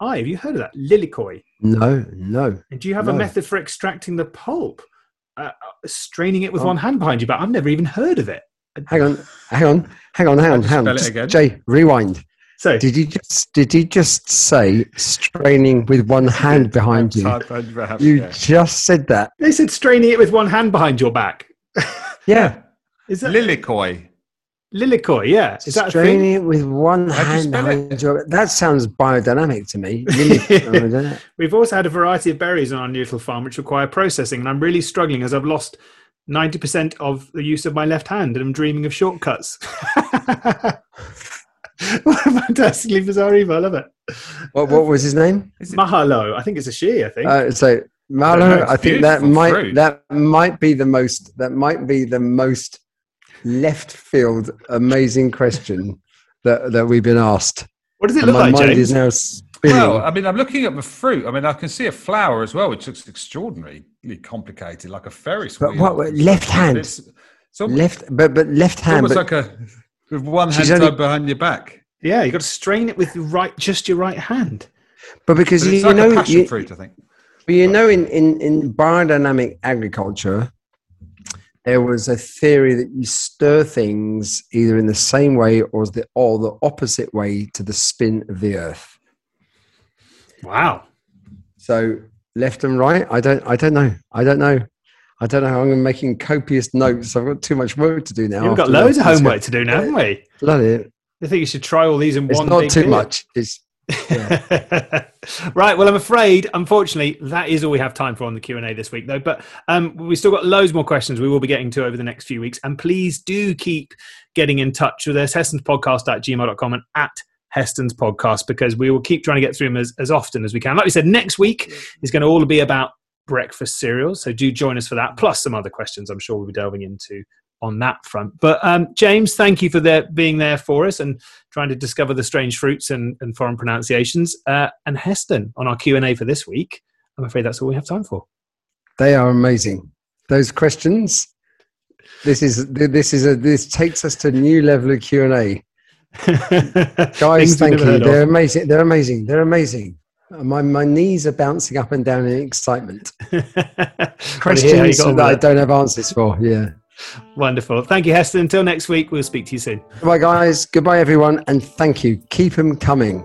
Speaker 1: i. Have you heard of that, lilikoi?
Speaker 2: No, no.
Speaker 1: And do you have a method for extracting the pulp? Uh, uh, straining it with
Speaker 2: Oh.
Speaker 1: one hand behind you, but I've never even heard of it.
Speaker 2: Hang on, hang on, hang on, hang on,
Speaker 3: just
Speaker 2: hang
Speaker 3: spell
Speaker 2: on.
Speaker 3: it
Speaker 2: Just-
Speaker 3: again.
Speaker 2: Jay, rewind.
Speaker 1: So
Speaker 2: Did you just did you just say straining with one hand behind you? You
Speaker 3: Yeah.
Speaker 2: just said that.
Speaker 1: they said straining it with one hand behind your back.
Speaker 2: Yeah.
Speaker 1: Is that
Speaker 3: Lilikoi.
Speaker 1: Lilikoi, yeah. Is that?
Speaker 2: Straining it with one hand behind your that sounds biodynamic to me. Really, I don't know.
Speaker 1: We've also had a variety of berries on our new little farm which require processing, and I'm really struggling as I've lost 90% of the use of my left hand and I'm dreaming of shortcuts. what a Fantastically bizarre email. I love it.
Speaker 2: What, what was his name?
Speaker 1: Mahalo. I think it's a she. I think.
Speaker 2: Uh, so Marlo,
Speaker 3: it's
Speaker 2: I think that might
Speaker 3: fruit.
Speaker 2: that might be the most that might be the most left field amazing question that that we've been asked.
Speaker 1: what does it
Speaker 2: And
Speaker 1: look
Speaker 2: my
Speaker 1: like,
Speaker 2: mind
Speaker 1: James?
Speaker 2: is now spinning.
Speaker 3: Well, I mean, I'm looking at the fruit. I mean, I can see a flower as well, which looks extraordinarily complicated, like a Ferris
Speaker 2: But
Speaker 3: wheel.
Speaker 2: what- what- left hand?
Speaker 3: It's, it's almost,
Speaker 2: left, but but left
Speaker 3: it's
Speaker 2: hand.
Speaker 3: almost
Speaker 2: But
Speaker 3: like a with one hand
Speaker 2: only-
Speaker 3: tied behind your back.
Speaker 1: yeah, you got to strain it with your right, just your right hand.
Speaker 2: but because
Speaker 3: But
Speaker 2: you,
Speaker 3: it's
Speaker 2: you
Speaker 3: like a
Speaker 2: know
Speaker 3: passion
Speaker 2: you,
Speaker 3: fruit, I think.
Speaker 2: But you know, in, in, in biodynamic agriculture, there was a theory that you stir things either in the same way or the, or the opposite way to the spin of the earth.
Speaker 1: Wow.
Speaker 2: So left and right, I don't, I don't know. I don't know. I don't know. how I'm making copious notes. I've got too much work to do now.
Speaker 1: We've got loads of homework to do now, haven't we?
Speaker 2: Bloody,
Speaker 1: I think you should try all these in
Speaker 2: it's
Speaker 1: one.
Speaker 2: It's
Speaker 1: not
Speaker 2: too much. It's
Speaker 1: right. Well, I'm afraid, unfortunately, that is all we have time for on the Q and A this week, though. But um, we've still got loads more questions we will be getting to over the next few weeks. And please do keep getting in touch with us, Heston's podcast at gmail.com and at Heston's podcast, because we will keep trying to get through them as, as often as we can. Like we said, next week is going to all be about breakfast cereals. So do join us for that, plus some other questions I'm sure we'll be delving into on that front. But um, James, thank you for there, being there for us and trying to discover the strange fruits and, and foreign pronunciations. Uh, and Heston on our Q and A for this week. I'm afraid that's all we have time for.
Speaker 2: they are amazing. Those questions. This is this is a this takes us to a new level of Q and A. Guys, thank you. They're amazing. They're amazing. They're amazing. My my knees are bouncing up and down in excitement. Questions that I don't have answers for. Yeah.
Speaker 1: Wonderful. Thank you, Heston. Until next week, we'll speak to you soon.
Speaker 2: Bye, guys. Goodbye, everyone, and thank you. Keep them coming.